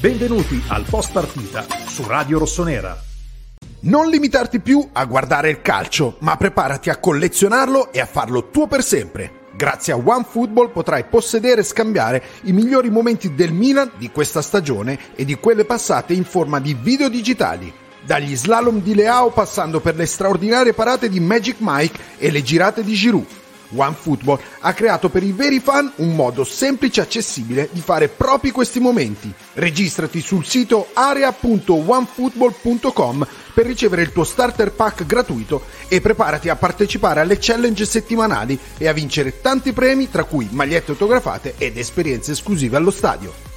Benvenuti al post partita su Radio Rossonera. Non limitarti più a guardare il calcio, ma preparati a collezionarlo e a farlo tuo per sempre. Grazie a OneFootball potrai possedere e scambiare i migliori momenti del Milan di questa stagione e di quelle passate in forma di video digitali. Dagli slalom di Leao passando per le straordinarie parate di Magic Mike e le girate di Giroud. OneFootball ha creato per i veri fan un modo semplice e accessibile di fare proprio questi momenti. Registrati sul sito area.onefootball.com per ricevere il tuo starter pack gratuito e preparati a partecipare alle challenge settimanali e a vincere tanti premi tra cui magliette autografate ed esperienze esclusive allo stadio.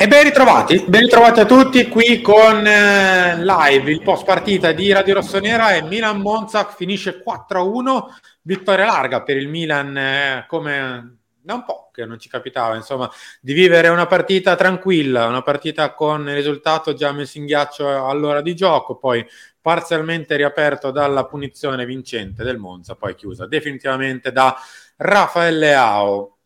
E ben ritrovati, ben ritrovati a tutti qui con eh, live il post partita di Radio Rossonera e Milan Monza finisce 4-1, vittoria larga per il Milan eh, come da un po' che non ci capitava insomma di vivere una partita tranquilla, una partita con il risultato già messo in ghiaccio all'ora di gioco, poi parzialmente riaperto dalla punizione vincente del Monza, poi chiusa definitivamente da Raffaele Ao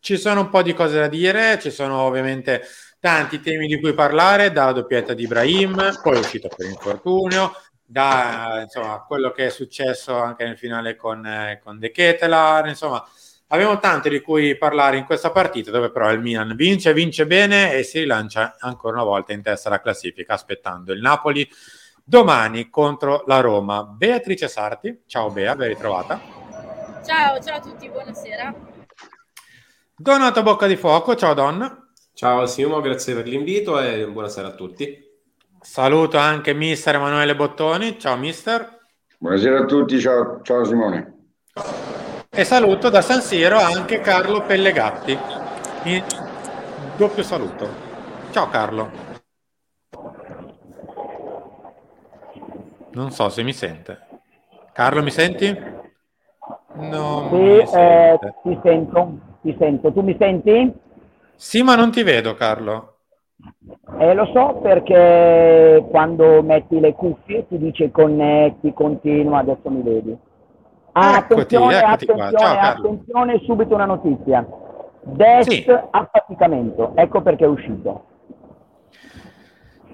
ci sono un po' di cose da dire, ci sono ovviamente tanti temi di cui parlare, dalla doppietta di Ibrahim, poi è uscito per infortunio, da insomma, quello che è successo anche nel finale con, eh, con De Ketelar, insomma abbiamo tanto di cui parlare in questa partita dove però il Milan vince, vince bene e si rilancia ancora una volta in testa alla classifica aspettando il Napoli domani contro la Roma. Beatrice Sarti, ciao Bea, ben ritrovata. Ciao, ciao a tutti, buonasera. Donato Bocca di Fuoco, ciao Don. Ciao Simo, grazie per l'invito e buonasera a tutti. Saluto anche mister Emanuele Bottoni, ciao mister. Buonasera a tutti, ciao, ciao Simone. E saluto da San Siro anche Carlo Pellegatti. Doppio saluto. Ciao Carlo. Non so se mi sente. Carlo, mi senti? Non sì, mi eh, ti sento ti sento. Tu mi senti? Sì, ma non ti vedo, Carlo. Eh, lo so perché quando metti le cuffie ti dice connetti, continua, adesso mi vedi. Ah, eccoti, attenzione, attenzione, Ciao, attenzione, subito una notizia. Dest sì. affaticamento, ecco perché è uscito.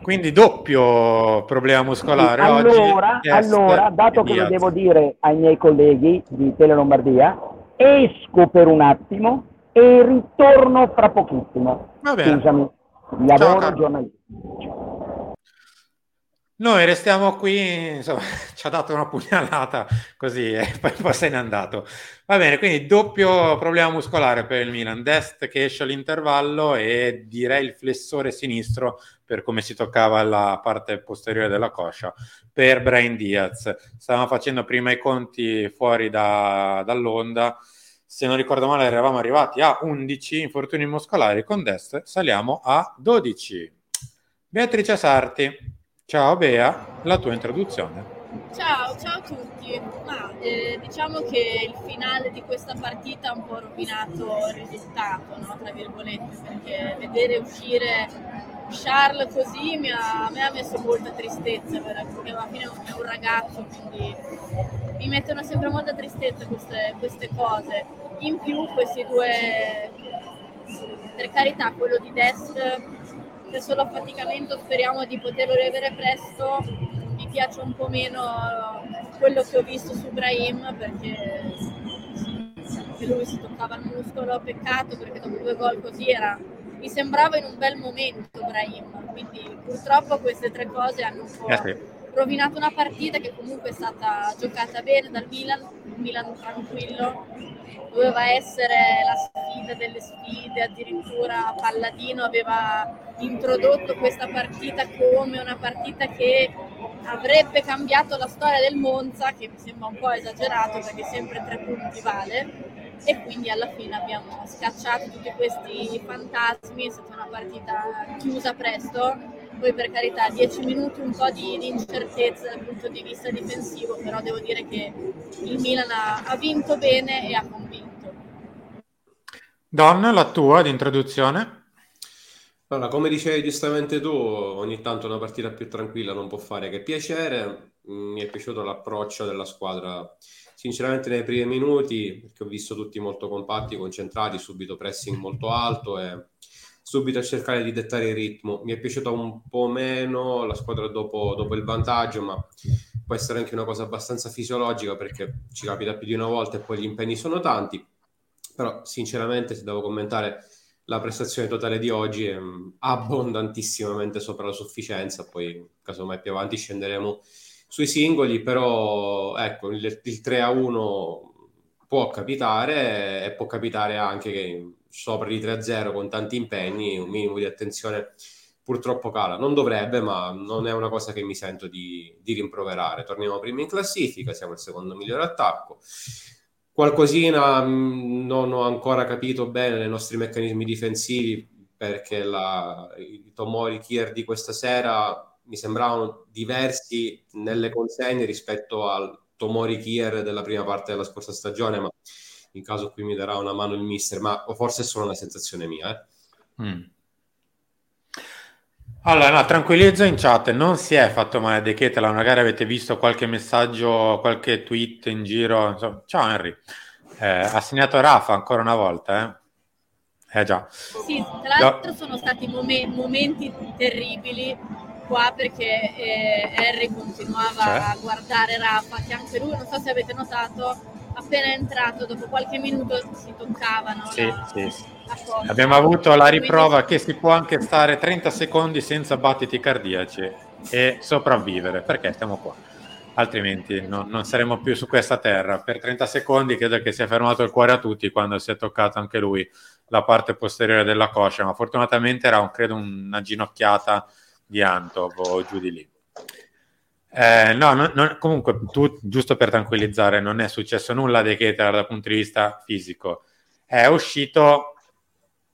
Quindi doppio problema muscolare allora, oggi. Allora, dato che lo devo dire ai miei colleghi di Tele Lombardia, esco per un attimo e ritorno fra pochissimo. Va bene. Scusami, lavoro giornalistico. Noi restiamo qui, insomma, ci ha dato una pugnalata così e poi, poi se n'è andato. Va bene, quindi doppio problema muscolare per il Milan, Dest che esce all'intervallo e direi il flessore sinistro per come si toccava la parte posteriore della coscia per Brian Diaz. Stavamo facendo prima i conti fuori da, dall'onda, se non ricordo male eravamo arrivati a 11 infortuni muscolari, con Dest saliamo a 12. Beatrice Sarti. Ciao Bea, la tua introduzione. Ciao, ciao a tutti. Ma, eh, diciamo che il finale di questa partita ha un po' rovinato il risultato, no? tra virgolette, perché vedere uscire Charles così mi ha, mi ha messo molta tristezza, perché alla fine è un ragazzo, quindi mi mettono sempre molta tristezza queste, queste cose. In più questi due, per carità, quello di Dest, che solo affaticamento speriamo di poterlo riavere presto, mi piace un po' meno quello che ho visto su Brahim perché lui si toccava il muscolo, peccato perché dopo due gol così era, mi sembrava in un bel momento Brahim, quindi purtroppo queste tre cose hanno un po' Eh sì. rovinato una partita che comunque è stata giocata bene dal Milan, un Milan tranquillo, doveva essere la sfida delle sfide, addirittura Palladino aveva introdotto questa partita come una partita che avrebbe cambiato la storia del Monza, che mi sembra un po' esagerato perché sempre tre punti vale, e quindi alla fine abbiamo scacciato tutti questi fantasmi, è stata una partita chiusa presto, poi per carità 10 minuti un po' di, di incertezza dal punto di vista difensivo, però devo dire che il Milan ha, ha vinto bene e ha convinto. Don, la tua di introduzione? Allora, come dicevi giustamente tu, ogni tanto una partita più tranquilla non può fare che piacere. Mm, Mi è piaciuto l'approccio della squadra, sinceramente nei primi minuti, perché ho visto tutti molto compatti, concentrati, subito pressing molto alto e subito a cercare di dettare il ritmo. Mi è piaciuta un po' meno la squadra dopo, dopo il vantaggio, ma può essere anche una cosa abbastanza fisiologica perché ci capita più di una volta e poi gli impegni sono tanti. Però, sinceramente, se devo commentare la prestazione totale di oggi è mm, abbondantissimamente sopra la sufficienza, poi casomai più avanti scenderemo sui singoli, però ecco, il, il 3 a 1 può capitare e può capitare anche che sopra di 3 a 0 con tanti impegni un minimo di attenzione purtroppo cala. Non dovrebbe, ma non è una cosa che mi sento di, di rimproverare. Torniamo prima in classifica, siamo il secondo migliore attacco. Qualcosina mh, non ho ancora capito bene nei nostri meccanismi difensivi perché la, i Tomori Kier di questa sera mi sembravano diversi nelle consegne rispetto al Tomori Kier della prima parte della scorsa stagione, ma in caso qui mi darà una mano il mister, ma o forse è solo una sensazione mia. Eh. Mm. Allora, no, tranquillizzo in chat, non si è fatto male De Ketela, magari avete visto qualche messaggio, qualche tweet in giro. insomma. Ciao Henry, Eh, ha segnato Rafa ancora una volta, eh? Eh già. Sì, tra l'altro sono stati momen- momenti terribili qua perché eh, Harry continuava Cioè? a guardare Rafa, che anche lui, non so se avete notato, appena entrato, dopo qualche minuto si toccavano. Sì, la- sì, la. Abbiamo avuto la Quindi- riprova che si può anche stare 30 secondi senza battiti cardiaci e sopravvivere, perché stiamo qua. Altrimenti non, non saremo più su questa terra. Per 30 secondi credo che si è fermato il cuore a tutti quando si è toccato anche lui la parte posteriore della coscia, ma fortunatamente era un- credo una ginocchiata di Antov o giù di lì. Eh, no, no- no- comunque, tu, giusto per tranquillizzare, non è successo nulla di Keter dal punto di vista fisico. È uscito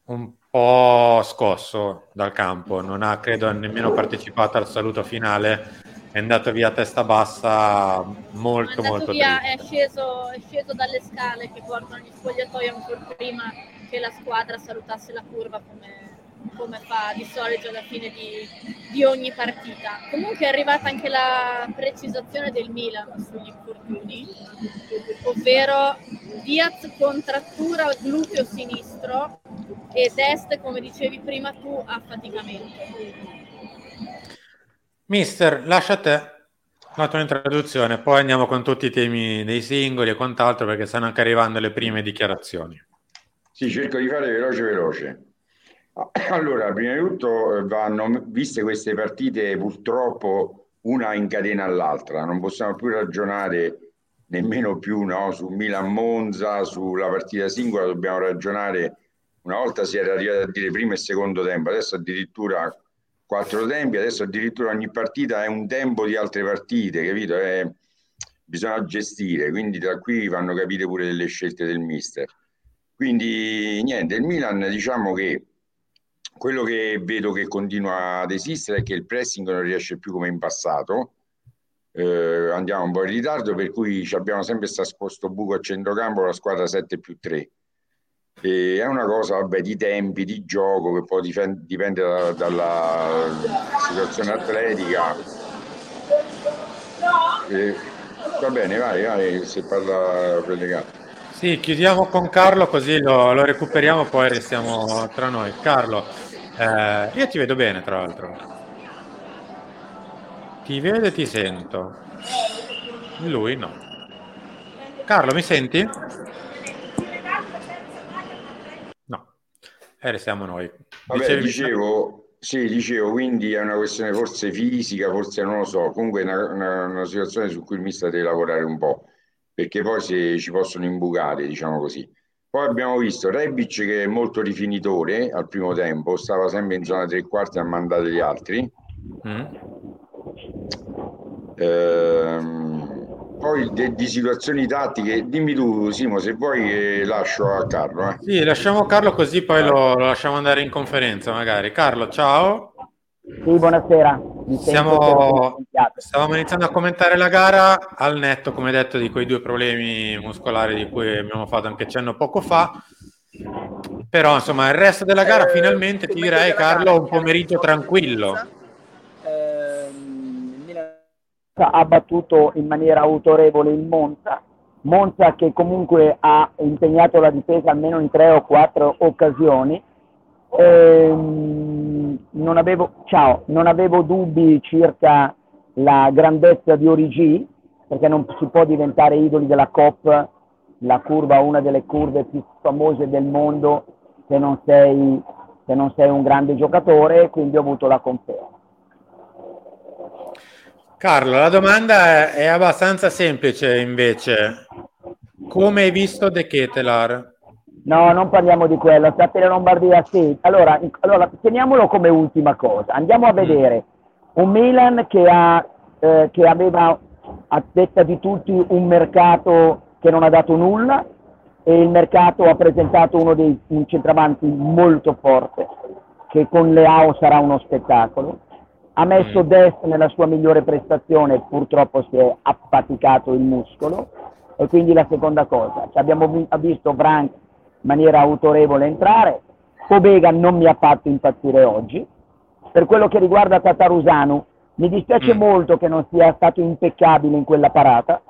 un po' scosso dal campo, non ha credo nemmeno partecipato al saluto finale, è andato via a testa bassa molto molto via, è sceso, è sceso dalle scale che portano gli spogliatoi ancora prima che la squadra salutasse la curva come, come fa di solito alla fine di, di ogni partita. Comunque è arrivata anche la precisazione del Milan sugli infortuni, ovvero Diaz contrattura gluteo sinistro e Dest, come dicevi prima tu, affaticamento. Mister, lascia a te la tua introduzione, poi andiamo con tutti i temi dei singoli e quant'altro perché stanno anche arrivando le prime dichiarazioni. Sì, cerco di fare veloce veloce. Allora, prima di tutto eh, vanno viste queste partite purtroppo una in catena all'altra, non possiamo più ragionare nemmeno più no, su Milan-Monza, sulla partita singola, dobbiamo ragionare, una volta si era arrivati a dire primo e secondo tempo, adesso addirittura quattro tempi, adesso addirittura ogni partita è un tempo di altre partite, capito? È- bisogna gestire, quindi da qui vanno capite pure delle scelte del mister. Quindi niente, il Milan diciamo che quello che vedo che continua ad esistere è che il pressing non riesce più come in passato. Eh, andiamo un po' in ritardo, per cui abbiamo sempre questo buco a centrocampo, la squadra 7 più 3. E è una cosa vabbè, di tempi, di gioco che poi dipende da- dalla situazione atletica. Eh, Va bene, vai, vai, se parla collegato. Sì, chiudiamo con Carlo così lo, lo recuperiamo, poi restiamo tra noi. Carlo, eh, io ti vedo bene tra l'altro. Ti vedo e ti sento. Lui no. Carlo, mi senti? No, e restiamo noi. Vabbè, dicevo, sì, dicevo, quindi è una questione forse fisica, forse non lo so, comunque è una, una- una situazione su cui il mister deve lavorare un po', perché poi se ci possono imbucare, diciamo così. Poi abbiamo visto Rebic che è molto rifinitore al primo tempo, stava sempre in zona tre quarti a mandare gli altri. Mm? Ehm, poi de- di situazioni tattiche, dimmi tu Simo, se vuoi che lascio a Carlo. eh. Sì, lasciamo Carlo così poi lo, lo lasciamo andare in conferenza magari. Carlo, ciao. Sì, buonasera. Siamo, stavamo iniziando a commentare la gara al netto, come detto, di quei due problemi muscolari di cui abbiamo fatto anche cenno poco fa. Però, insomma, il resto della gara finalmente ti direi, Carlo, un pomeriggio tranquillo. ha battuto in maniera autorevole il Monza, Monza che comunque ha impegnato la difesa almeno in tre o quattro occasioni. Ehm, non, avevo, ciao, non avevo dubbi circa la grandezza di Origi, perché non si può diventare idoli della COP, la curva, una delle curve più famose del mondo, se non sei, se non sei un grande giocatore, quindi ho avuto la conferma. Carlo, la domanda è, abbastanza semplice invece. Come hai visto De Ketelar? No, non parliamo di quello. Sta la Lombardia, sì. Allora, in- allora, teniamolo come ultima cosa. Andiamo a vedere un Milan che, ha, eh, che aveva, a detta di tutti, un mercato che non ha dato nulla e il mercato ha presentato uno dei un centravanti molto forte, che con Leao sarà uno spettacolo. Ha messo Dest nella sua migliore prestazione, purtroppo si è appaticato il muscolo. E quindi la seconda cosa, abbiamo visto in maniera autorevole entrare, Pobega non mi ha fatto impazzire oggi. Per quello che riguarda Tatarusanu, mi dispiace molto che non sia stato impeccabile in quella parata,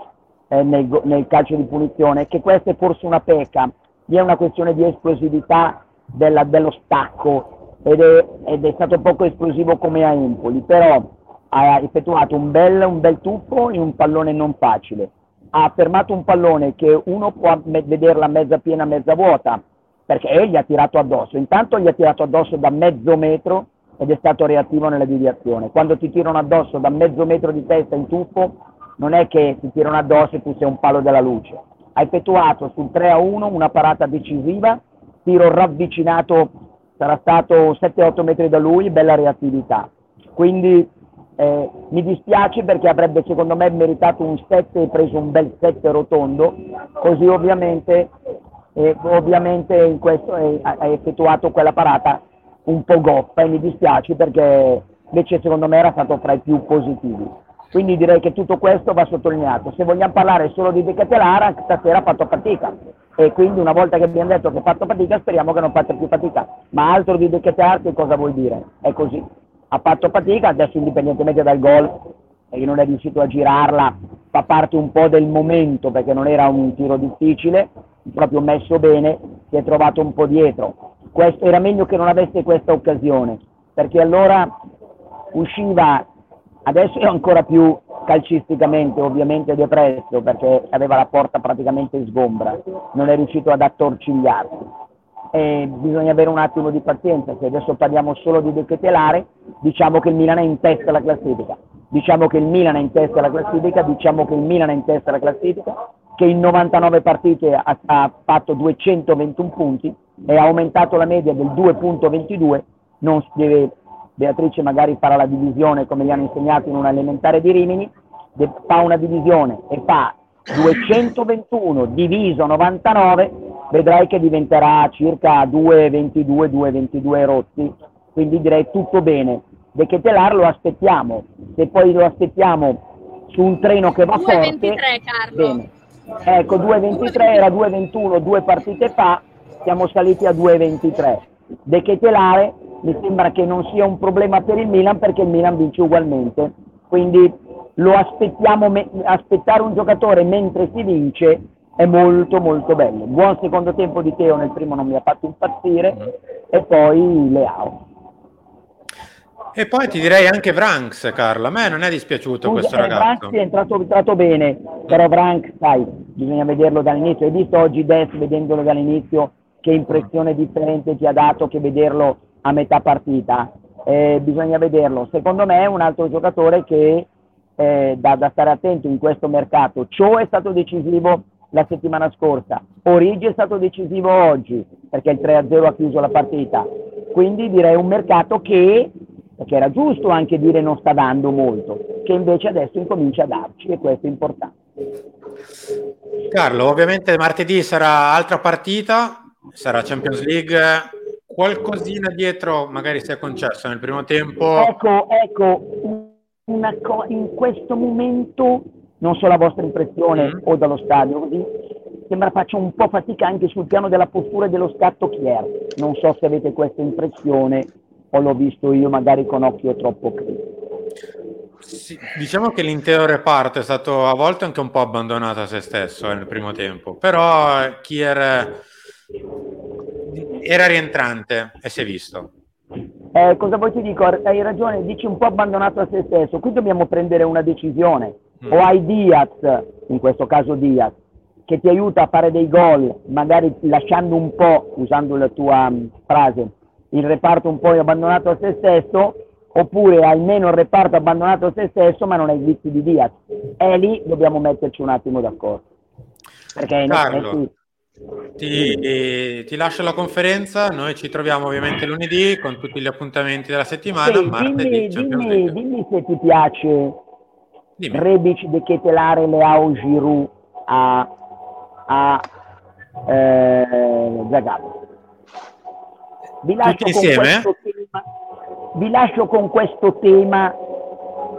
eh, nel, nel calcio di punizione, che questa è forse una pecca, vi è una questione di esplosività della- dello stacco ed è, ed è stato poco esplosivo come a Empoli, però ha effettuato un bel, un bel tuffo in un pallone non facile. Ha fermato un pallone che uno può me- vederla mezza piena, mezza vuota, perché gli ha tirato addosso. Intanto gli ha tirato addosso da mezzo metro ed è stato reattivo nella deviazione. Quando ti tirano addosso da mezzo metro di testa in tuffo, non è che ti tirano addosso e tu sei un palo della luce. Ha effettuato sul 3 a 1 una parata decisiva, tiro ravvicinato, sarà stato 7-8 metri da lui, bella reattività. Quindi eh, mi dispiace perché avrebbe secondo me meritato un 7 e preso un bel 7 rotondo, così ovviamente, eh, ovviamente in questo eh, ha effettuato quella parata un po' goffa e mi dispiace perché invece secondo me era stato fra i più positivi. Quindi direi che tutto questo va sottolineato. Se vogliamo parlare solo di De Ketelara, stasera ha fatto fatica e quindi una volta che abbiamo detto che ha fatto fatica speriamo che non faccia più fatica. Ma altro di De Ketelara che cosa vuol dire? È così. Ha fatto fatica, adesso indipendentemente dal gol, e non è riuscito a girarla, fa parte un po' del momento perché non era un tiro difficile, proprio messo bene, si è trovato un po' dietro. Questo, era meglio che non avesse questa occasione, perché allora usciva, adesso è ancora più calcisticamente ovviamente depresso perché aveva la porta praticamente sgombra, non è riuscito ad attorcigliarsi. E bisogna avere un attimo di pazienza, se adesso parliamo solo di De Ketelare, diciamo che il Milan è in testa alla classifica, diciamo che il Milan è in testa alla classifica, diciamo che il Milan è in testa alla classifica, che in 99 partite ha, ha fatto 221 punti e ha aumentato la media del 2.22, non deve, Beatrice magari farà la divisione come gli hanno insegnato in un elementare di Rimini, fa una divisione e fa 221 diviso 99, vedrai che diventerà circa 2,22, 2,22 rotti, quindi direi tutto bene. De Ketelar lo aspettiamo, se poi lo aspettiamo su un treno che va 2,23 forte, Carlo. bene. Ecco, 2,23 era 2,21 due partite fa, siamo saliti a 2,23. De Ketelare mi sembra che non sia un problema per il Milan perché il Milan vince ugualmente, quindi lo aspettiamo, aspettare un giocatore mentre si vince è molto molto bello. Buon secondo tempo di Teo, nel primo non mi ha fatto impazzire, e poi Leao. E poi ti direi anche Vranks, Carlo. A me non è dispiaciuto Scusa, questo eh, ragazzo. Branks è entrato, entrato bene, però Branks, sai, bisogna vederlo dall'inizio. Hai visto oggi Des, vedendolo dall'inizio, che impressione differente ti ha dato che vederlo a metà partita? Eh, bisogna vederlo. Secondo me è un altro giocatore che eh, da, da stare attento in questo mercato. Cho è stato decisivo la settimana scorsa, Origi è stato decisivo oggi, perché il 3-0 ha chiuso la partita. Quindi direi un mercato che perché era giusto anche dire non sta dando molto, che invece adesso incomincia a darci e questo è importante. Carlo, ovviamente martedì sarà altra partita, sarà Champions League, qualcosina dietro magari si è concesso nel primo tempo. Ecco, ecco, una co- in questo momento, non so la vostra impressione Mm. o dallo stadio, così, sembra faccia un po' fatica anche sul piano della postura e dello scatto Kier. Non so se avete questa impressione o l'ho visto io magari con occhio troppo critico. Sì, diciamo che l'intero reparto è stato a volte anche un po' abbandonato a se stesso eh, nel primo tempo, però eh, Kier eh, era rientrante e si è visto. Eh, cosa vuoi ti dico? Hai ragione, dici un po' abbandonato a se stesso. Qui dobbiamo prendere una decisione. Mm. O hai Diaz, in questo caso Diaz, che ti aiuta a fare dei gol, magari lasciando un po', usando la tua mm, frase, il reparto un po' abbandonato a se stesso, oppure almeno il reparto abbandonato a se stesso, ma non hai vizi di Diaz. E lì dobbiamo metterci un attimo d'accordo. Perché Carlo, Ti, eh, ti lascio la conferenza, noi ci troviamo ovviamente lunedì con tutti gli appuntamenti della settimana, Sì, martedì dimmi, dimmi, dimmi se ti piace Dimmi. Rebic De Ketelare Leao Giroud a, a eh, Zagabria. Vi lascio, insieme? questo tema, vi lascio con questo tema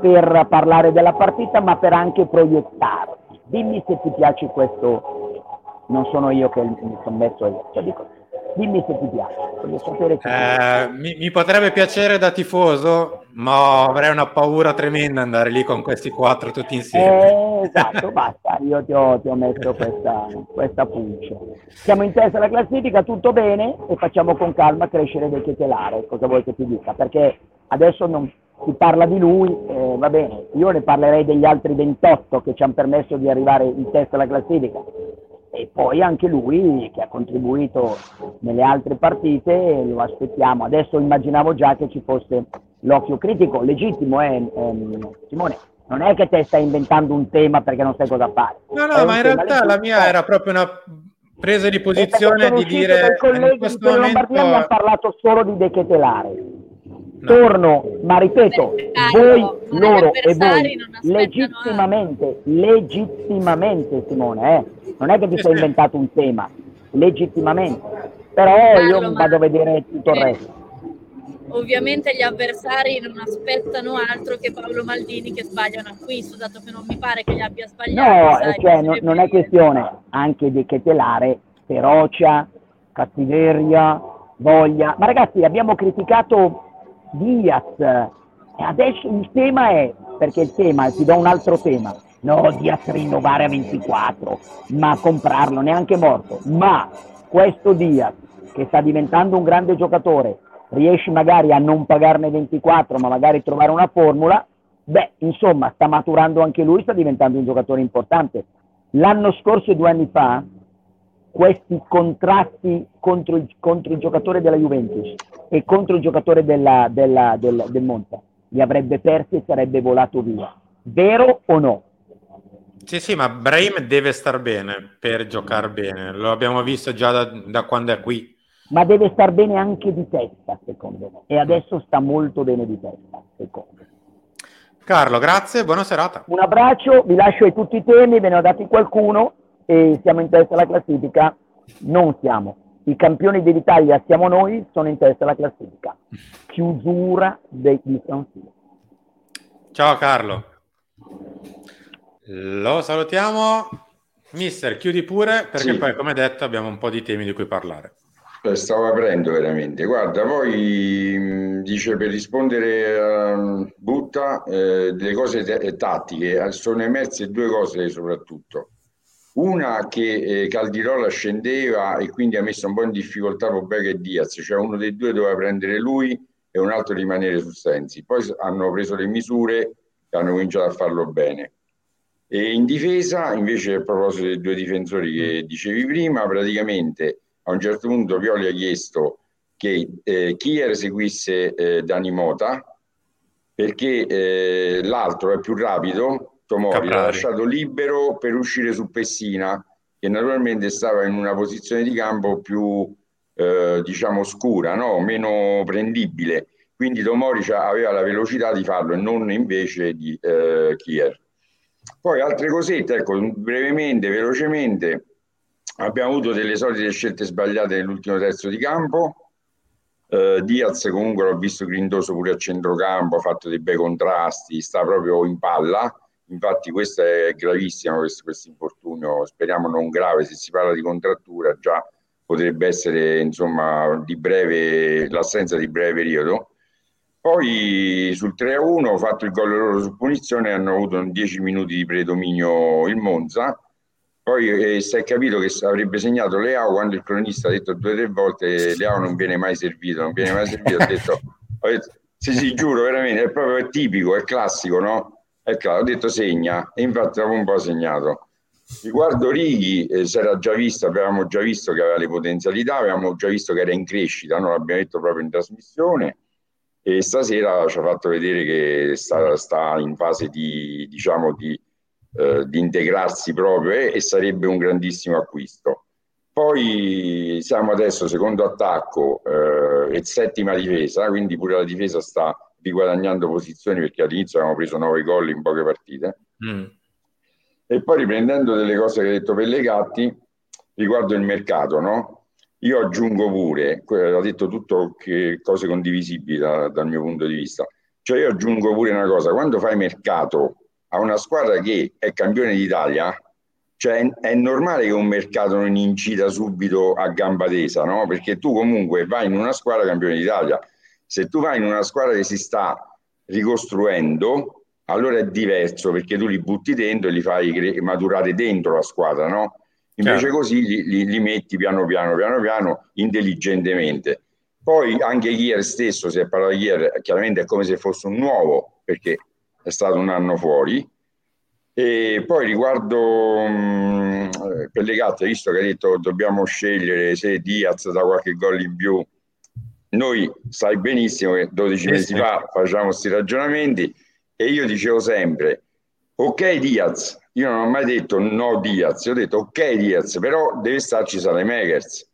per parlare della partita ma per anche proiettarvi. Dimmi se ti piace questo, non sono io che mi sono messo io, cioè dico, dimmi se ti piace, voglio sapere se Eh, mi, mi potrebbe piacere da tifoso, ma avrei una paura tremenda andare lì con questi quattro tutti insieme. Eh, esatto, basta, io ti ho, ti ho messo questa, questa pulce. Siamo in testa alla classifica, tutto bene e facciamo con calma crescere del Chetelare, cosa vuoi che ti dica? Perché adesso non si parla di lui, eh, va bene, io ne parlerei degli altri 28 che ci hanno permesso di arrivare in testa alla classifica e poi anche lui che ha contribuito nelle altre partite, lo aspettiamo. Adesso immaginavo già che ci fosse l'occhio critico, legittimo, eh, ehm, Simone. Non è che te stai inventando un tema perché non sai cosa fare. No, È no, ma in realtà la mia era proprio una presa di posizione di dire in colleghi di questo momento... Lombardia mi hanno parlato solo di De Ketelare. No. Torno, ma ripeto, voi, loro e voi, aspettano legittimamente, legittimamente Simone, eh? Non è che ti Sì, sei sì. inventato un tema, legittimamente, però io Carlo, vado a vedere tutto il eh, resto. Ovviamente gli avversari non aspettano altro che Paolo Maldini che sbaglia un acquisto, dato che non mi pare che gli abbia sbagliato. No, sai, eh, cioè, non, non è questione anche di Chetelare, ferocia, cattiveria, voglia. Ma ragazzi, abbiamo criticato Diaz e adesso il tema è, perché il tema, ti do un altro tema, no Diaz rinnovare a 24, ma comprarlo neanche morto, ma questo Diaz che sta diventando un grande giocatore, riesci magari a non pagarne 24, ma magari trovare una formula, beh, insomma, sta maturando anche lui, sta diventando un giocatore importante. L'anno scorso e due anni fa, questi contrasti contro il, contro il giocatore della Juventus e contro il giocatore della, della, del, del Monza, li avrebbe persi e sarebbe volato via. Vero o no? Sì, sì, ma Brahim deve star bene per giocare bene, lo abbiamo visto già da, da quando è qui. Ma deve star bene anche di testa, secondo me. E adesso sta molto bene di testa, secondo me. Carlo, grazie, buona serata. Un abbraccio, vi lascio ai tutti i temi, ve ne ho dati qualcuno e siamo in testa alla classifica. Non siamo. I campioni dell'Italia siamo noi, sono in testa alla classifica. Chiusura dei, di San Siro. Ciao Carlo. Lo salutiamo. Mister, chiudi pure perché Sì. poi, come detto, abbiamo un po' di temi di cui parlare. Eh, Stavo aprendo veramente. Guarda, poi mh, dice per rispondere a Butta, eh, delle cose te- tattiche, eh, sono emerse due cose soprattutto. Una che eh, Caldirola scendeva e quindi ha messo un po' in difficoltà Pobega e Diaz, cioè uno dei due doveva prendere lui e un altro rimanere su Sensi. Poi hanno preso le misure e hanno cominciato a farlo bene. E in difesa, invece, a proposito dei due difensori che dicevi prima, praticamente a un certo punto Pioli ha chiesto che eh, Kier seguisse eh, Dani Mota perché eh, l'altro è più rapido, Tomori l'ha lasciato libero per uscire su Pessina, che naturalmente stava in una posizione di campo più eh, diciamo scura, no? meno prendibile. Quindi Tomori aveva la velocità di farlo e non invece di eh, Kier. Poi altre cosette, ecco, brevemente, velocemente, abbiamo avuto delle solite scelte sbagliate nell'ultimo terzo di campo. Eh, Diaz comunque l'ho visto grindoso pure a centrocampo, ha fatto dei bei contrasti, sta proprio in palla. Infatti questo è gravissimo, questo, questo infortunio, speriamo non grave, se si parla di contrattura già potrebbe essere insomma di breve, l'assenza di breve periodo. Poi sul 3-1 ho fatto il gol loro su punizione, hanno avuto 10 minuti di predominio il Monza. Poi eh, si è capito che avrebbe segnato Leao quando il cronista ha detto due o tre volte Leao non viene mai servito, non viene mai servito. Ho detto, ho detto sì, sì, giuro, veramente, è proprio tipico, è classico, no? È claro, ho detto segna e infatti dopo un po' ha segnato. Riguardo Righi, eh, si era già visto, avevamo già visto che aveva le potenzialità, avevamo già visto che era in crescita, no? l'abbiamo detto proprio in trasmissione e stasera ci ha fatto vedere che sta, sta in fase di, diciamo, di, eh, di integrarsi proprio eh, e sarebbe un grandissimo acquisto. Poi siamo adesso secondo attacco eh, e settima difesa, quindi pure la difesa sta riguadagnando posizioni perché all'inizio abbiamo preso nove gol in poche partite. Mm. E poi riprendendo delle cose che ha detto Pellegatti riguardo il mercato, no? Io aggiungo pure, ha detto tutto che cose condivisibili da- dal mio punto di vista, cioè io aggiungo pure una cosa, quando fai mercato a una squadra che è campione d'Italia, cioè è, è normale che un mercato non incida subito a gamba tesa, no? Perché tu comunque vai in una squadra campione d'Italia, se tu vai in una squadra che si sta ricostruendo, allora è diverso perché tu li butti dentro e li fai maturare dentro la squadra, no? Invece Chiaro. così li, li- li metti piano piano, piano piano, intelligentemente. Poi anche ieri stesso, si è parlato ieri, chiaramente è come se fosse un nuovo, perché è stato un anno fuori. E poi riguardo mh, Pellegatti, visto che ha detto dobbiamo scegliere se Diaz da qualche gol in più, noi sai benissimo che 12 Sì, mesi fa facciamo questi ragionamenti e io dicevo sempre, ok Diaz, io non ho mai detto no Diaz, io ho detto ok Diaz, però deve starci Salemekers,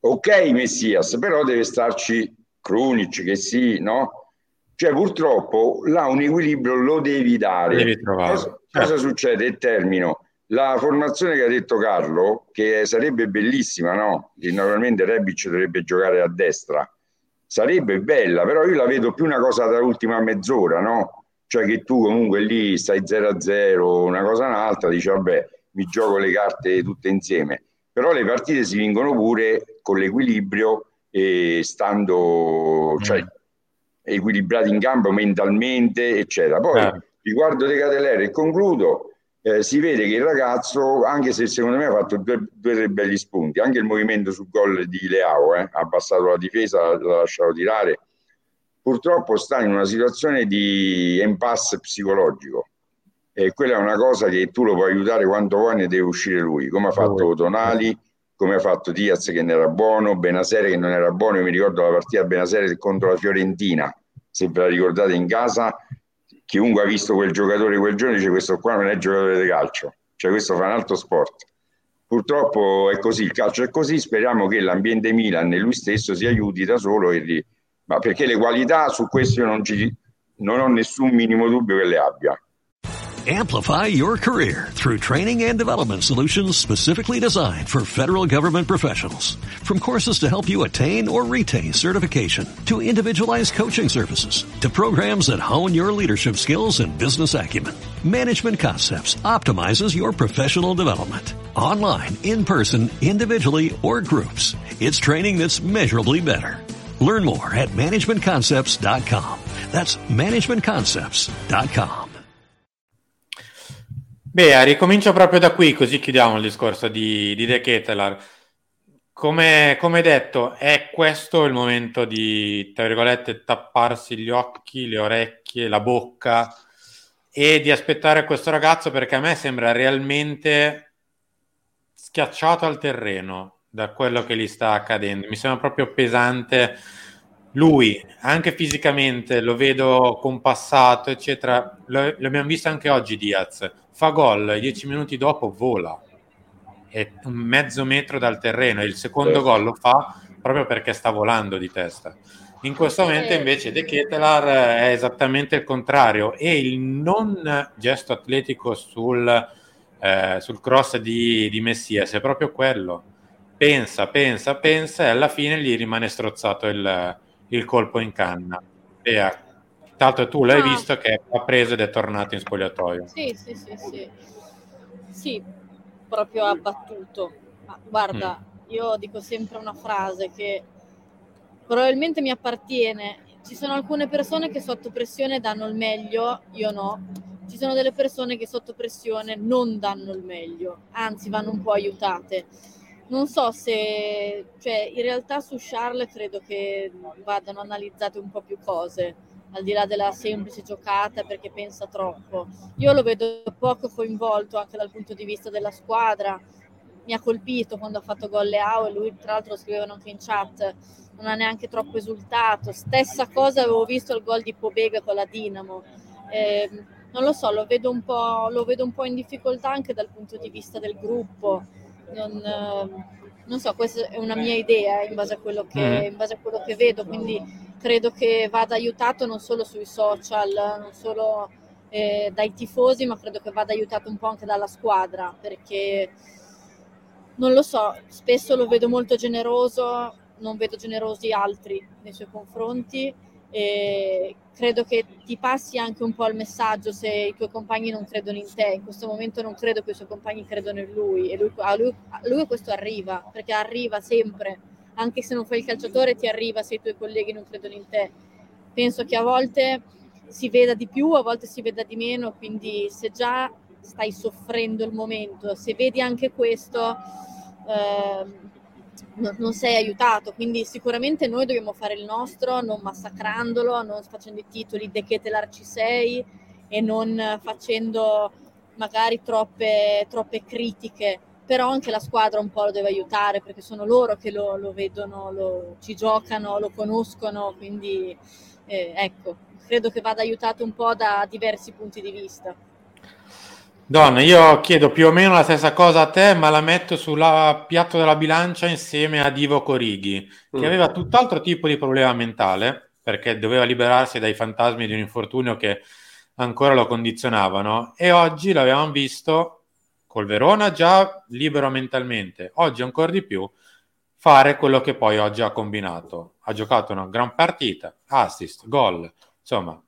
ok Messias, però deve starci Krunic, che sì, no? Cioè purtroppo là un equilibrio lo devi dare. Devi trovare. Cosa, cosa succede? E termino. La formazione che ha detto Carlo, che sarebbe bellissima, no? Che naturalmente Rebic dovrebbe giocare a destra, sarebbe bella, però io la vedo più una cosa da ultima mezz'ora, no? Cioè che tu comunque lì stai 0-0, una cosa un'altra, dici vabbè, mi gioco le carte tutte insieme. Però le partite si vincono pure con l'equilibrio e stando, cioè, equilibrati in campo mentalmente, eccetera. Poi Chiaro. riguardo De Catellere e concludo, eh, si vede che il ragazzo, anche se secondo me ha fatto due o tre belli spunti, anche il movimento sul gol di Leao, eh, ha abbassato la difesa, l'ha lasciato tirare, purtroppo sta in una situazione di impasse psicologico e quella è una cosa che tu lo puoi aiutare quanto vuoi, ne deve uscire lui, come ha fatto Tonali, come ha fatto Diaz che non era buono, Benasere che non era buono, io mi ricordo la partita Benasere contro la Fiorentina, se ve la ricordate in casa, chiunque ha visto quel giocatore quel giorno dice questo qua non è giocatore di calcio, cioè questo fa un altro sport. Purtroppo è così, il calcio è così, speriamo che l'ambiente Milan e lui stesso si aiuti da solo, e ma perché le qualità su questo non, ci, non ho nessun minimo dubbio che le abbia. Amplify your career through training and development solutions specifically designed for federal government professionals. From courses to help you attain or retain certification, to individualized coaching services, to programs that hone your leadership skills and business acumen, Management Concepts optimizes your professional development. Online, in person, individually, or groups. It's training that's measurably better. Learn more at managementconcepts.com. That's managementconcepts.com. Beh, ricomincio proprio da qui, così chiudiamo il discorso di, di De Ketelar. Come, come detto, è questo il momento di, tra virgolette, tapparsi gli occhi, le orecchie, la bocca e di aspettare questo ragazzo perché a me sembra realmente schiacciato al terreno da quello che gli sta accadendo. Mi sembra proprio pesante lui, anche fisicamente, lo vedo compassato, eccetera. Lo, l'abbiamo visto anche oggi Diaz. Fa gol, dieci minuti dopo vola è un mezzo metro dal terreno il secondo gol lo fa proprio perché sta volando di testa. In questo momento invece De Ketelar è esattamente il contrario e il non gesto atletico sul, eh, sul cross di, di Messias è proprio quello. Pensa, pensa, pensa e alla fine gli rimane strozzato il, il colpo in canna. E, tanto tu l'hai ah. visto che ha preso ed è tornato in spogliatoio. Sì, sì, sì, sì. Sì, proprio abbattuto. Ma guarda, mm. io dico sempre una frase che probabilmente mi appartiene. Ci sono alcune persone che sotto pressione danno il meglio, io no. Ci sono delle persone che sotto pressione non danno il meglio, anzi vanno un po' aiutate. Non so se, cioè, in realtà su Charles credo che vadano analizzate un po' più cose al di là della semplice giocata perché pensa troppo. Io lo vedo poco coinvolto anche dal punto di vista della squadra. Mi ha colpito quando ha fatto gol Leao e lui tra l'altro lo scrivevano anche in chat, non ha neanche troppo esultato. Stessa cosa avevo visto il gol di Pobega con la Dinamo. Eh, non lo so, lo vedo, lo vedo un po' in difficoltà anche dal punto di vista del gruppo. Non, eh, non so, questa è una mia idea in base a quello che, mm. in base a quello che vedo, quindi credo che vada aiutato non solo sui social, non solo eh, dai tifosi, ma credo che vada aiutato un po' anche dalla squadra, perché non lo so, spesso lo vedo molto generoso, non vedo generosi altri nei suoi confronti e credo che ti passi anche un po' il messaggio se i tuoi compagni non credono in te. In questo momento non credo che i suoi compagni credano in lui e lui, a, lui, a lui questo arriva, perché arriva sempre anche se non fai il calciatore ti arriva se i tuoi colleghi non credono in te. Penso che a volte si veda di più, a volte si veda di meno, quindi se già stai soffrendo il momento, se vedi anche questo, eh, non sei aiutato, quindi sicuramente noi dobbiamo fare il nostro, non massacrandolo, non facendo i titoli de che te l'arci sei e non facendo magari troppe, troppe critiche però anche la squadra un po' lo deve aiutare perché sono loro che lo, lo vedono, lo, ci giocano, lo conoscono, quindi eh, ecco, credo che vada aiutato un po' da diversi punti di vista. Donna, io chiedo più o meno la stessa cosa a te, ma la metto sul piatto della bilancia insieme a Divo Corighi, che mm. aveva tutt'altro tipo di problema mentale, perché doveva liberarsi dai fantasmi di un infortunio che ancora lo condizionavano, e oggi l'avevamo visto col Verona già libero mentalmente, oggi ancora di più, fare quello che poi oggi ha combinato. Ha giocato una gran partita, assist, gol, insomma,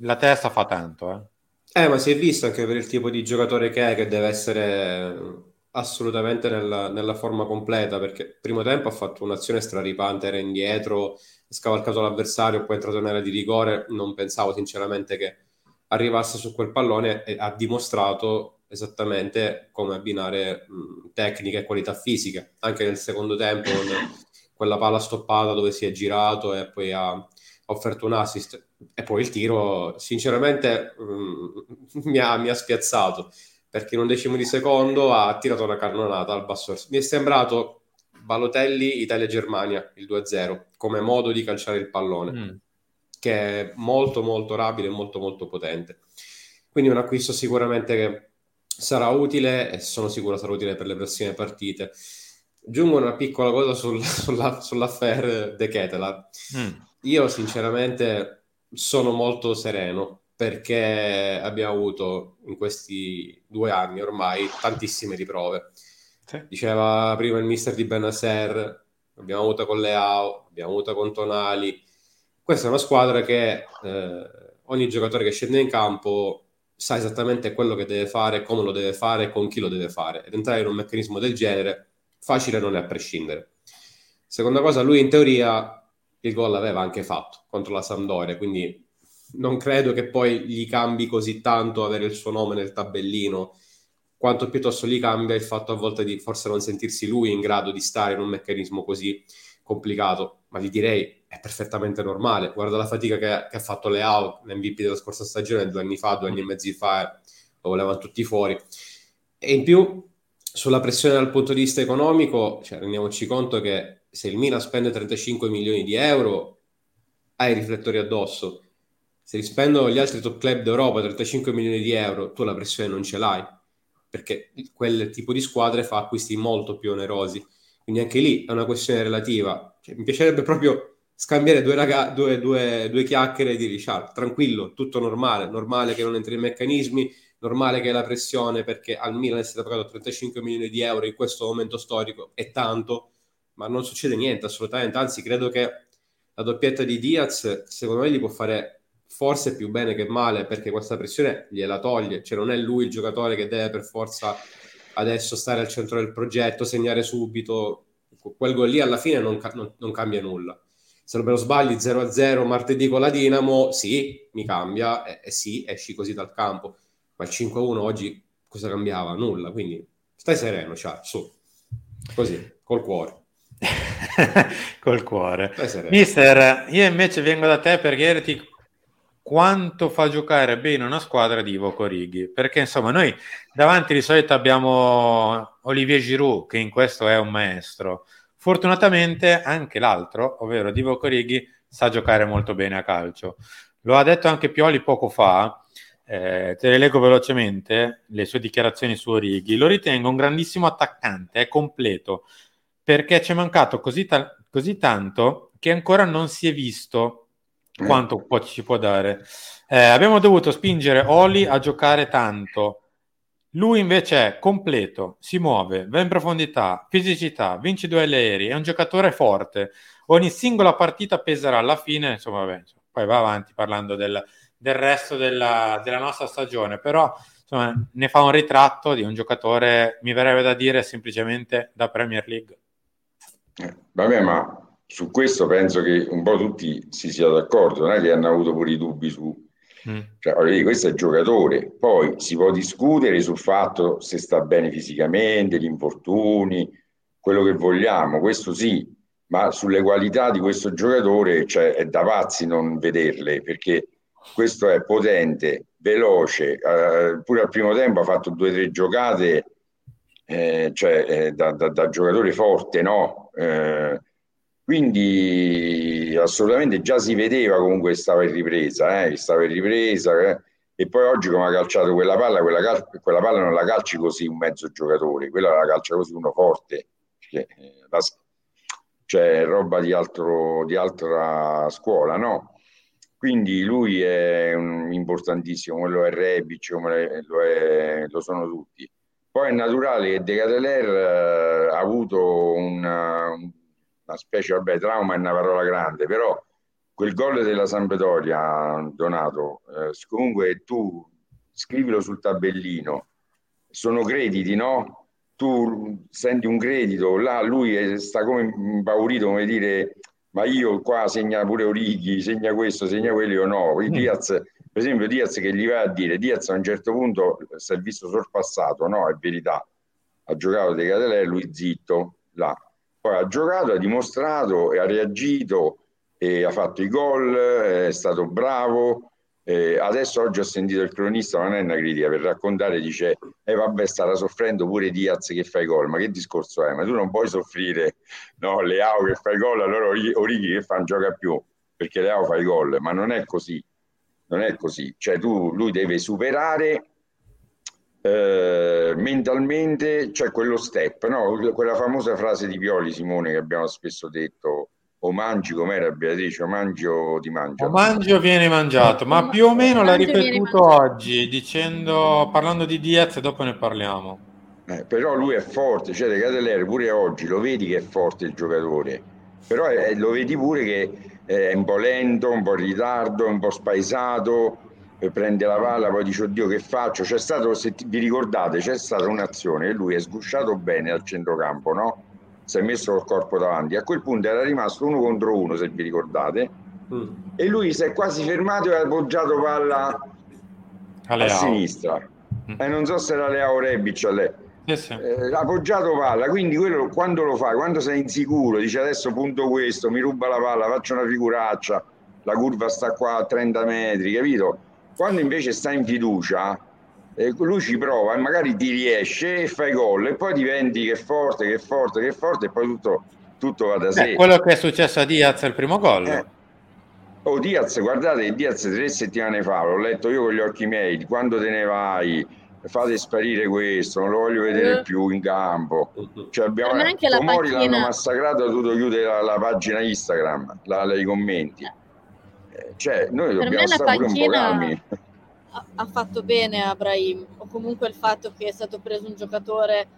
la testa fa tanto. Eh. Eh, ma si è visto anche per il tipo di giocatore che è, che deve essere assolutamente nella, nella forma completa, perché primo tempo ha fatto un'azione straripante, era indietro, scavalcato l'avversario, poi è entrato in area di rigore, non pensavo sinceramente che arrivasse su quel pallone e ha dimostrato esattamente come abbinare mh, tecnica e qualità fisica. Anche nel secondo tempo, quella palla stoppata dove si è girato e poi ha offerto un assist. E poi il tiro, sinceramente, mh, mi, ha, mi ha spiazzato perché in un decimo di secondo ha tirato una cannonata al basso. Mi è sembrato Balotelli Italia-Germania il 2-0 come modo di calciare il pallone, mm. che è molto molto rabile e molto molto potente. Quindi un acquisto sicuramente che sarà utile e sono sicuro sarà utile per le prossime partite. Aggiungo una piccola cosa sul, sulla, sull'affair De Ketelar. Mm. Io sinceramente sono molto sereno perché abbiamo avuto in questi due anni ormai tantissime riprove. Sì. Diceva prima il mister di Benasser, abbiamo avuto con Leao, abbiamo avuto con Tonali. Questa è una squadra che eh, ogni giocatore che scende in campo sa esattamente quello che deve fare, come lo deve fare, con chi lo deve fare. Ed entrare in un meccanismo del genere facile non è a prescindere. Seconda cosa, lui in teoria il gol l'aveva anche fatto contro la Sampdoria, quindi non credo che poi gli cambi così tanto avere il suo nome nel tabellino, quanto piuttosto gli cambia il fatto a volte di forse non sentirsi lui in grado di stare in un meccanismo così complicato, ma gli direi è perfettamente normale. Guarda la fatica che, che ha fatto Leao, l'MVP della scorsa stagione, due anni fa, due anni e mezzo fa, lo volevano tutti fuori. E in più, sulla pressione dal punto di vista economico, cioè, rendiamoci conto che se il Milan spende 35 milioni di euro, hai i riflettori addosso. Se li gli altri top club d'Europa 35 milioni di euro, tu la pressione non ce l'hai, perché quel tipo di squadre fa acquisti molto più onerosi quindi anche lì è una questione relativa. Cioè, mi piacerebbe proprio scambiare due, raga- due, due, due chiacchiere e dire, Charles, tranquillo, tutto normale, normale che non entri in meccanismi, normale che la pressione perché al Milan stato pagato 35 milioni di euro in questo momento storico è tanto, ma non succede niente assolutamente, anzi credo che la doppietta di Diaz secondo me gli può fare forse più bene che male perché questa pressione gliela toglie, cioè non è lui il giocatore che deve per forza adesso stare al centro del progetto, segnare subito, quel gol lì alla fine non, non, non cambia nulla. Se non me lo sbagli 0-0 martedì con la Dinamo, sì, mi cambia, e, e sì, esci così dal campo. Ma il 5-1 oggi cosa cambiava? Nulla, quindi stai sereno, cioè, su, così, col cuore. col cuore. Mister, io invece vengo da te per chiederti quanto fa giocare bene una squadra di Ivo Corighi? Perché insomma noi davanti di solito abbiamo Olivier Giroud che in questo è un maestro. Fortunatamente anche l'altro ovvero Divo Corighi sa giocare molto bene a calcio. Lo ha detto anche Pioli poco fa eh, te le leggo velocemente le sue dichiarazioni su Orighi. Lo ritengo un grandissimo attaccante è completo perché ci è mancato così, ta- così tanto che ancora non si è visto quanto può, ci può dare. Eh, abbiamo dovuto spingere Oli a giocare tanto. Lui invece è completo, si muove, va in profondità, fisicità, vince duelli aerei, è un giocatore forte. Ogni singola partita peserà alla fine, insomma, vabbè, poi va avanti parlando del, del resto della, della, nostra stagione, però insomma, ne fa un ritratto di un giocatore, mi verrebbe da dire, semplicemente da Premier League. Eh, vabbè, ma su questo penso che un po' tutti si sia d'accordo, non è che hanno avuto pure i dubbi su... Mm. Cioè, questo è il giocatore, poi si può discutere sul fatto se sta bene fisicamente, gli infortuni, quello che vogliamo, questo sì, ma sulle qualità di questo giocatore cioè, è da pazzi non vederle, perché questo è potente, veloce, eh, pure al primo tempo ha fatto due o tre giocate eh, cioè, eh, da, da, da, giocatore forte, no? Eh, quindi assolutamente già si vedeva comunque che stava in ripresa, eh, che stava in ripresa. Eh. E poi oggi come ha calciato quella palla, quella, cal- quella, palla non la calci così un mezzo giocatore, quella la calcia così uno forte. Cioè, la, cioè roba di, altro, di altra scuola, no? Quindi lui è un, importantissimo, come lo è Rebic, come lo, è, lo sono tutti. Poi è naturale che De Cateler eh, ha avuto una, un una specie, vabbè, trauma è una parola grande, però quel gol della Sampdoria, Donato, eh, comunque tu scrivilo sul tabellino, sono crediti, no? Tu senti un credito, là lui sta come impaurito, come dire, ma io qua segna pure Orighi, segna questo, segna quello, no. Mm. Diaz, per esempio Diaz che gli va a dire, Diaz a un certo punto si è visto sorpassato, no? È verità, ha giocato De Catelè, lui zitto, là poi ha giocato, ha dimostrato ha reagito ha fatto i gol, è stato bravo. Eh, adesso oggi ho sentito il cronista, non è una critica, per raccontare dice, eh vabbè starà soffrendo pure Diaz che fa i gol, ma che discorso è? Ma tu non puoi soffrire no, Leao che fa i gol, allora Orighi che fa non gioca più, perché Leao fa i gol, ma non è così, non è così, cioè tu, lui deve superare eh, mentalmente c'è quello step, no? quella famosa frase di Pioli Simone che abbiamo spesso detto o mangi com'era Beatrice? O mangi o ti mangio o mangi o viene mangiato ma più o meno l'ha ripetuto oggi dicendo parlando di Diaz e dopo ne parliamo. Eh, però lui è forte cioè De Cateller pure oggi lo vedi che è forte il giocatore? Però è, lo vedi pure che è un po' lento un po' in ritardo un po' spaesato prende la palla, poi dice oddio che faccio? C'è stato, se vi ricordate, c'è stata un'azione e lui è sgusciato bene al centrocampo, no? Si è messo col corpo davanti. A quel punto era rimasto uno contro uno, se vi ricordate, mm. e lui si è quasi fermato e ha appoggiato palla a sinistra. Mm. E non so se era Leao Rebic a Yes, sì. eh, appoggiato palla, quindi quello quando lo fai, quando sei insicuro, dici adesso punto questo, mi ruba la palla, faccio una figuraccia, la curva sta qua a 30 metri, capito? Quando invece sta in fiducia, eh, lui ci prova e magari ti riesce e fai gol e poi diventi che forte, che forte, che forte e poi tutto, tutto va da sé. Eh, quello che è successo a Diaz al primo gol. Eh. Oh Diaz, guardate, Diaz tre settimane fa, l'ho letto io con gli occhi miei, quando te ne vai, fate sparire questo, non lo voglio vedere uh. più in campo. Cioè abbiamo, anche Tomori la l'hanno massacrato, ha dovuto chiudere la, la pagina Instagram, la, la, i commenti. Eh, cioè, noi per dobbiamo stare pure un po' calmi. Ha fatto bene a Brahim, o comunque il fatto che è stato preso un giocatore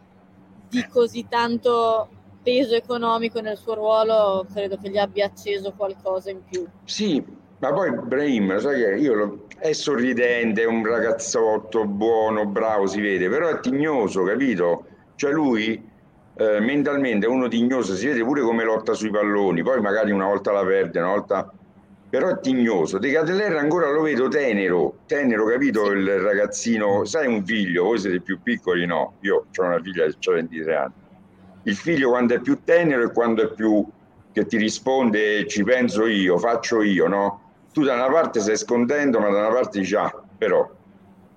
di così tanto peso economico nel suo ruolo, credo che gli abbia acceso qualcosa in più. Sì, ma poi Brahim, sai che io lo, è sorridente, è un ragazzotto buono, bravo, si vede, però è tignoso, capito? Cioè lui eh, mentalmente è uno tignoso, si vede pure come lotta sui palloni, poi magari una volta la perde, una volta... Però è tignoso. De Cateller ancora lo vedo tenero, tenero, capito? Sì. Il ragazzino, sai un figlio, voi siete più piccoli, no? Io ho una figlia che ha 23 anni. Il figlio quando è più tenero e quando è più che ti risponde ci penso io, faccio io, no? Tu da una parte stai scondendo, ma da una parte dici, ah, però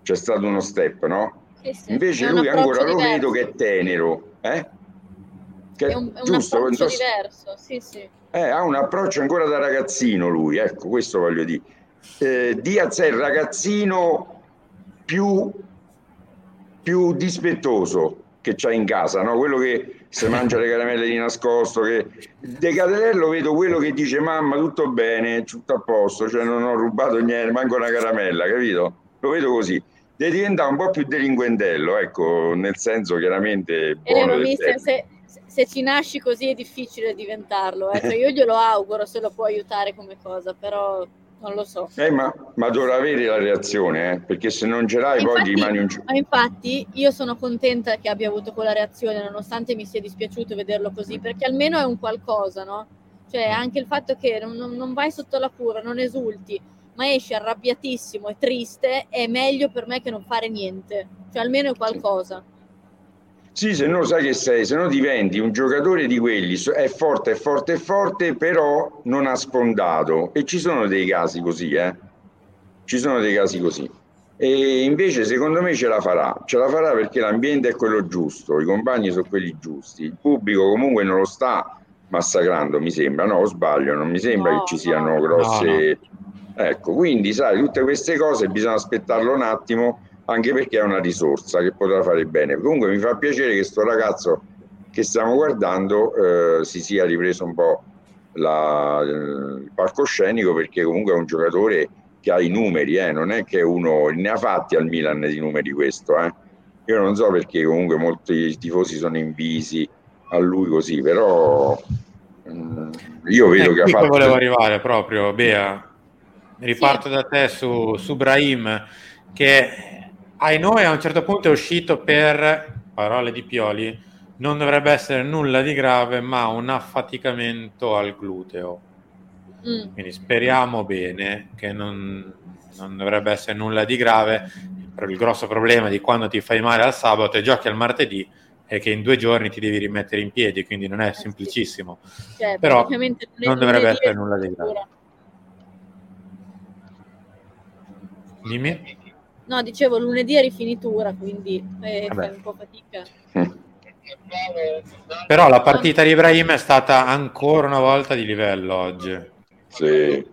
c'è stato uno step, no? Sì, sì. Invece lui ancora lo vedo che è tenero, eh? Che è un, è giusto, un approccio diverso, sì, sì. Eh, ha un approccio ancora da ragazzino lui, ecco, questo voglio dire. Eh, Diaz è il ragazzino più, più dispettoso che c'ha in casa, no? quello che si mangia le caramelle di nascosto. Che... De Caterello vedo quello che dice mamma tutto bene, tutto a posto, cioè non ho rubato niente, manco una caramella, capito? Lo vedo così. Deve diventare un po' più delinquentello, ecco, nel senso chiaramente... Buono eh, mister, se, se, ci nasci così è difficile diventarlo, ecco, io glielo auguro se lo può aiutare come cosa, però non lo so. Eh, ma, ma, dovrà avere la reazione, eh? perché se non ce l'hai infatti, poi rimani un... Ma infatti io sono contenta che abbia avuto quella reazione, nonostante mi sia dispiaciuto vederlo così, perché almeno è un qualcosa, no? Cioè anche il fatto che non, non vai sotto la cura, non esulti, ma esci arrabbiatissimo e triste, è meglio per me che non fare niente. Cioè almeno è qualcosa. Sì, se no sai che sei, se no diventi un giocatore di quelli, è forte, è forte, è forte, però non ha sfondato. E ci sono dei casi così, eh? Ci sono dei casi così. E invece secondo me ce la farà, ce la farà perché l'ambiente è quello giusto, i compagni sono quelli giusti, il pubblico comunque non lo sta massacrando, mi sembra, no? O sbaglio, non mi sembra no, che ci siano grosse... No, no. Ecco, quindi sai, tutte queste cose bisogna aspettarlo un attimo anche perché è una risorsa che potrà fare bene. Comunque mi fa piacere che questo ragazzo che stiamo guardando eh, si sia ripreso un po' la, il palcoscenico perché comunque è un giocatore che ha i numeri, eh, non è che uno ne ha fatti al Milan di numeri questo. Eh. Io non so perché comunque molti tifosi sono invisi a lui così, però mh, mm, io vedo eh, che ha fatto... volevo arrivare proprio, Bea. Riparto sì. da te su, su Brahim che ai noi a un certo punto è uscito per parole di Pioli non dovrebbe essere nulla di grave ma un affaticamento al gluteo. Mm. quindi speriamo bene che non, non, dovrebbe essere nulla di grave. Il grosso problema di quando ti fai male al sabato e giochi al martedì è che in due giorni ti devi rimettere in piedi quindi non è eh semplicissimo. Cioè, però non dovrebbe essere nulla di grave. Dimmi No, dicevo lunedì è rifinitura, quindi eh, fai un po' fatica. Però la partita di Ibrahim è stata ancora una volta di livello oggi. Sì.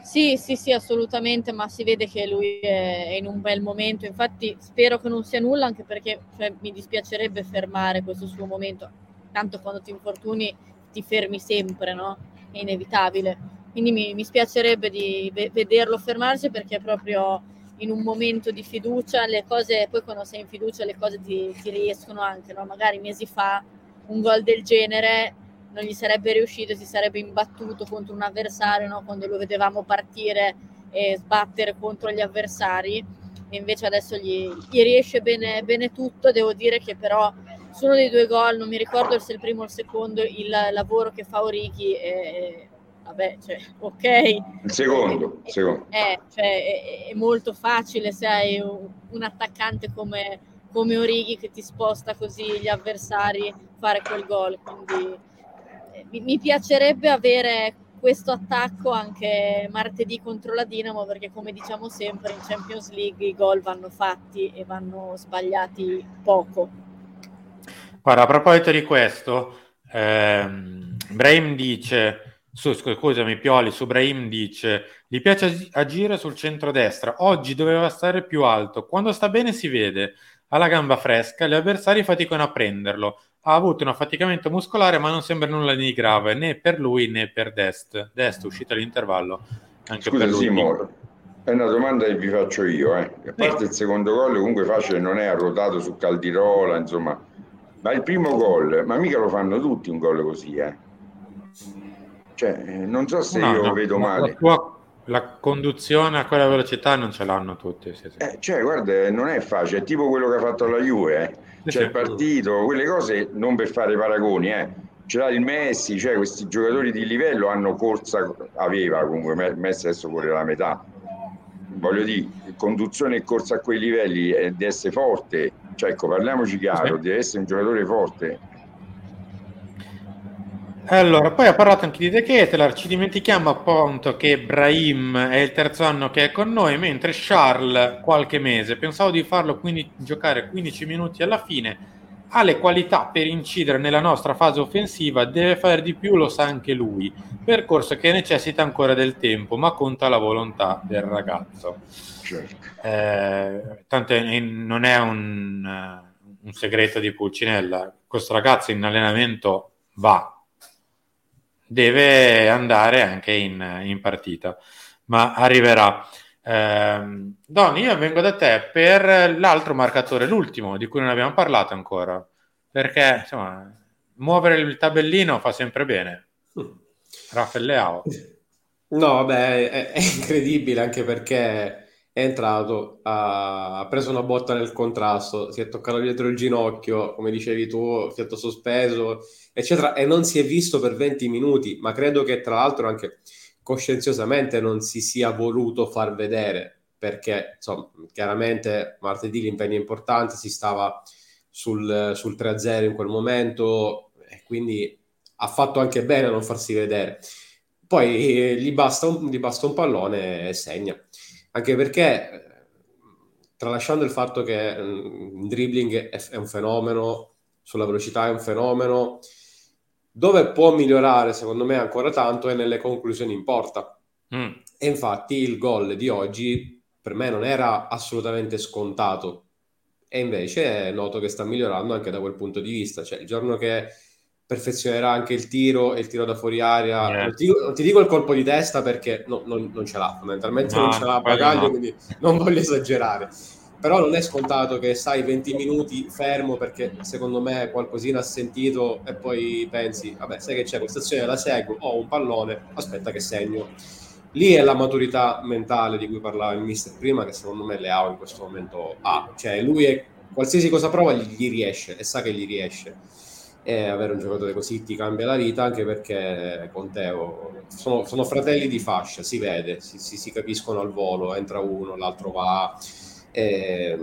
Sì, sì, sì, assolutamente, ma si vede che lui è in un bel momento. Infatti spero che non sia nulla, anche perché cioè, mi dispiacerebbe fermare questo suo momento. Tanto quando ti infortuni ti fermi sempre, no? È inevitabile. Quindi mi, mi spiacerebbe di vederlo fermarsi perché è proprio in un momento di fiducia, le cose, poi quando sei in fiducia le cose ti, ti riescono anche, no? magari mesi fa un gol del genere non gli sarebbe riuscito, si sarebbe imbattuto contro un avversario no? quando lo vedevamo partire e sbattere contro gli avversari e invece adesso gli, gli riesce bene, bene, tutto, devo dire che però uno dei due gol, non mi ricordo se il primo o il secondo, il lavoro che fa Orighi è, vabbè, cioè, ok. Il secondo, è, secondo. È, cioè, è, è, molto facile se hai un, un attaccante come, come, Orighi che ti sposta così gli avversari fare quel gol, quindi eh, mi, mi piacerebbe avere questo attacco anche martedì contro la Dinamo perché come diciamo sempre in Champions League i gol vanno fatti e vanno sbagliati poco. Guarda, a proposito di questo, ehm, Brahim dice, su, scusami Pioli, su Brahim dice, gli piace agire sul centro-destra, oggi doveva stare più alto, quando sta bene si vede, ha la gamba fresca, gli avversari faticano a prenderlo, ha avuto un affaticamento muscolare, ma non sembra nulla di grave né per lui né per Dest. Dest uscito all'intervallo. Anche Scusa, per lui. Simo, è una domanda che vi faccio io. Eh. A parte il secondo gol, comunque facile non è arruotato su Caldirola, insomma. Ma il primo gol, ma mica lo fanno tutti un gol così, eh. Cioè, non so se no, io no, vedo male. La, tua, la, conduzione a quella velocità non ce l'hanno tutti. Sì, sì. Eh, cioè, guarda, non è facile, è tipo quello che ha fatto la Juve, eh c'è il partito, quelle cose non per fare paragoni, eh. Ce l'ha il Messi, cioè questi giocatori di livello hanno corsa, aveva comunque, Messi adesso corre la metà. Voglio dire, conduzione e corsa a quei livelli è di essere forte, cioè ecco, parliamoci chiaro, deve essere un giocatore forte. Allora, poi ha parlato anche di De Ketelar, ci dimentichiamo appunto che Brahim è il terzo anno che è con noi, mentre Charles qualche mese, pensavo di farlo quindi giocare 15 minuti alla fine, ha le qualità per incidere nella nostra fase offensiva, deve fare di più, lo sa anche lui, percorso che necessita ancora del tempo, ma conta la volontà del ragazzo. Certo. Eh, tanto è, non è un, un segreto di Pulcinella, questo ragazzo in allenamento va, deve andare anche in, in partita, ma arriverà. Eh, Don, io vengo da te per l'altro marcatore, l'ultimo di cui non abbiamo parlato ancora, perché insomma, muovere il tabellino fa sempre bene. Raffaele No, vabbè, è, è, incredibile anche perché è entrato, ha, ha, preso una botta nel contrasto, si è toccato dietro il ginocchio, come dicevi tu, fiato sospeso, eccetera, e non si è visto per 20 minuti, ma credo che tra l'altro anche coscienziosamente non si sia voluto far vedere, perché insomma, chiaramente martedì l'impegno è importante, si stava sul, sul 3-0 in quel momento, e quindi ha fatto anche bene a non farsi vedere. Poi eh, gli, basta un, gli basta un pallone e segna, anche perché tralasciando il fatto che mm, il dribbling è, è un fenomeno, sulla velocità è un fenomeno, dove può migliorare, secondo me, ancora tanto è nelle conclusioni in porta. Mm. E infatti il gol di oggi per me non era assolutamente scontato. E invece noto che sta migliorando anche da quel punto di vista. Cioè, il giorno che perfezionerà anche il tiro e il tiro da fuori aria, yeah. non, ti, non, ti, dico il colpo di testa perché no, non, non, ce l'ha, fondamentalmente no, non ce l'ha bagaglio, no. quindi non voglio esagerare però non è scontato che stai 20 minuti fermo perché secondo me qualcosina ha sentito e poi pensi, vabbè, sai che c'è questa azione, la seguo, ho un pallone, aspetta che segno. Lì è la maturità mentale di cui parlava il mister prima, che secondo me Leao in questo momento ha. Cioè, lui è, qualsiasi cosa prova gli, gli riesce e sa che gli riesce. E avere un giocatore così ti cambia la vita, anche perché con Teo sono, sono fratelli di fascia, si vede, si, si, si capiscono al volo, entra uno, l'altro va e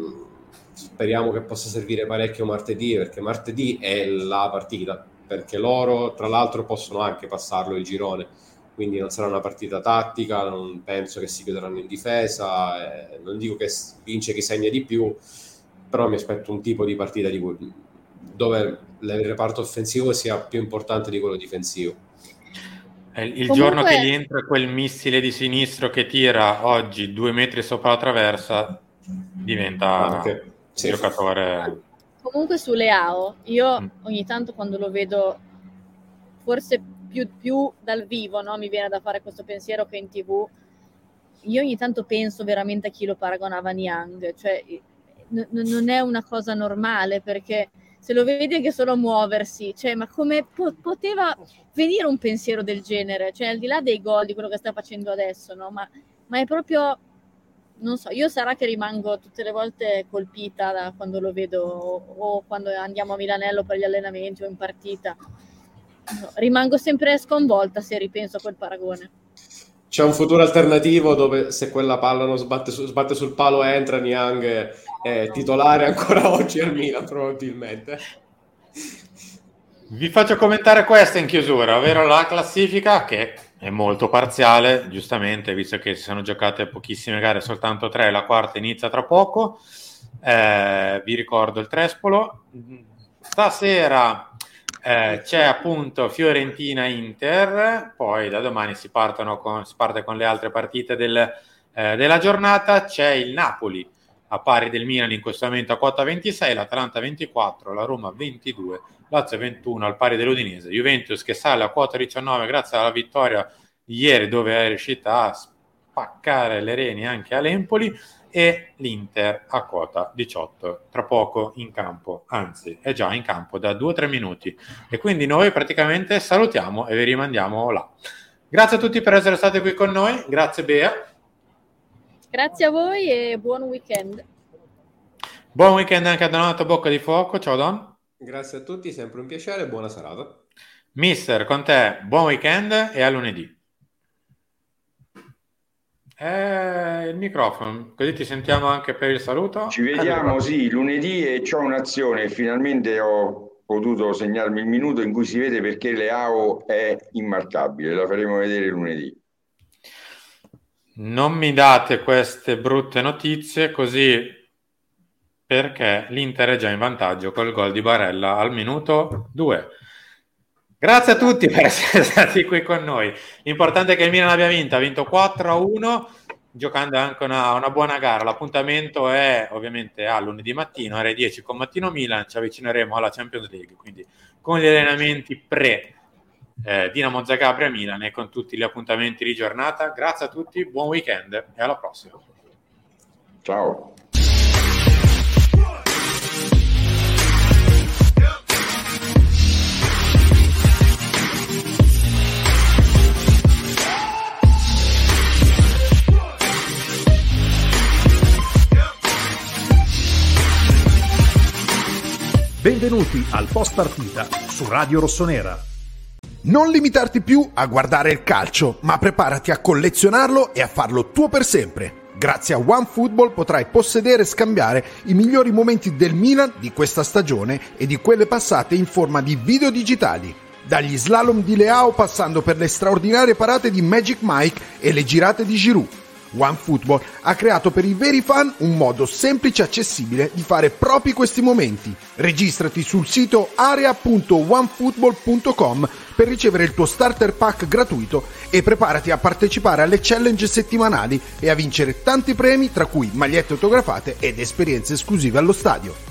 speriamo che possa servire parecchio martedì, perché martedì è la partita, perché loro tra l'altro possono anche passarlo il girone, quindi non sarà una partita tattica, non penso che si chiuderanno in difesa, eh, non dico che vince chi segna di più, però mi aspetto un tipo di partita di cui, dove il reparto offensivo sia più importante di quello difensivo. Il Comunque... giorno che gli entra quel missile di sinistro che tira oggi due metri sopra la traversa, diventa Anche. un sì. giocatore. Comunque su Leao, io mm. ogni tanto quando lo vedo, forse più, più dal vivo, no? mi viene da fare questo pensiero che in tv, io ogni tanto penso veramente a chi lo paragonava a Niang, cioè n- non è una cosa normale perché se lo vedi anche solo muoversi, cioè ma come po- poteva venire un pensiero del genere, cioè al di là dei gol, di quello che sta facendo adesso, no? ma ma è proprio, non so, io sarà che rimango tutte le volte colpita da quando lo vedo o quando andiamo a Milanello per gli allenamenti o in partita. No, rimango sempre sconvolta se ripenso a quel paragone. C'è un futuro alternativo dove se quella palla non sbatte, su, sbatte sul palo entra Niang è titolare ancora oggi al Milan probabilmente. Vi faccio commentare questa in chiusura, ovvero la classifica che è molto parziale, giustamente, visto che si sono giocate pochissime gare, soltanto tre, la quarta inizia tra poco. Eh, vi ricordo il Trespolo. Stasera eh, c'è appunto Fiorentina-Inter, poi da domani si, con, si parte con le altre partite del, eh, della giornata. C'è il Napoli a pari del Milan in questo momento a quota 26, l'Atalanta 24, la Roma 22 Lazio 21 al pari dell'Udinese, Juventus che sale a quota 19 grazie alla vittoria di ieri dove è riuscita a spaccare le reni anche all'Empoli e l'Inter a quota 18 tra poco in campo, anzi è già in campo da 2-3 minuti e quindi noi praticamente salutiamo e vi rimandiamo là. Grazie a tutti per essere stati qui con noi, grazie Bea. Grazie a voi e buon weekend. Buon weekend anche a Donato Bocca di Fuoco, ciao Don. Grazie a tutti, sempre un piacere, buona serata. Mister, con te buon weekend e a lunedì. Eh, il microfono, così ti sentiamo anche per il saluto. Ci vediamo, sì, lunedì e c'ho un'azione, finalmente ho potuto segnarmi il minuto in cui si vede perché Leao è immarcabile, la faremo vedere lunedì. Non mi date queste brutte notizie, così perché l'Inter è già in vantaggio col gol di Barella al minuto 2. Grazie a tutti per essere stati qui con noi. L'importante è che il Milan abbia vinto, ha vinto 4-1, giocando anche una, una, buona gara. L'appuntamento è ovviamente a lunedì mattino, ore 10 con Mattino Milan, ci avvicineremo alla Champions League, quindi con gli allenamenti pre eh, Dinamo Zagabria Milan e con tutti gli appuntamenti di giornata. Grazie a tutti, buon weekend e alla prossima. Ciao. Benvenuti al post partita su Radio Rossonera. Non limitarti più a guardare il calcio, ma preparati a collezionarlo e a farlo tuo per sempre. Grazie a OneFootball potrai possedere e scambiare i migliori momenti del Milan di questa stagione e di quelle passate in forma di video digitali. Dagli slalom di Leao passando per le straordinarie parate di Magic Mike e le girate di Giroud OneFootball ha creato per i veri fan un modo semplice e accessibile di fare proprio questi momenti. Registrati sul sito area.onefootball.com per ricevere il tuo starter pack gratuito e preparati a partecipare alle challenge settimanali e a vincere tanti premi tra cui magliette autografate ed esperienze esclusive allo stadio.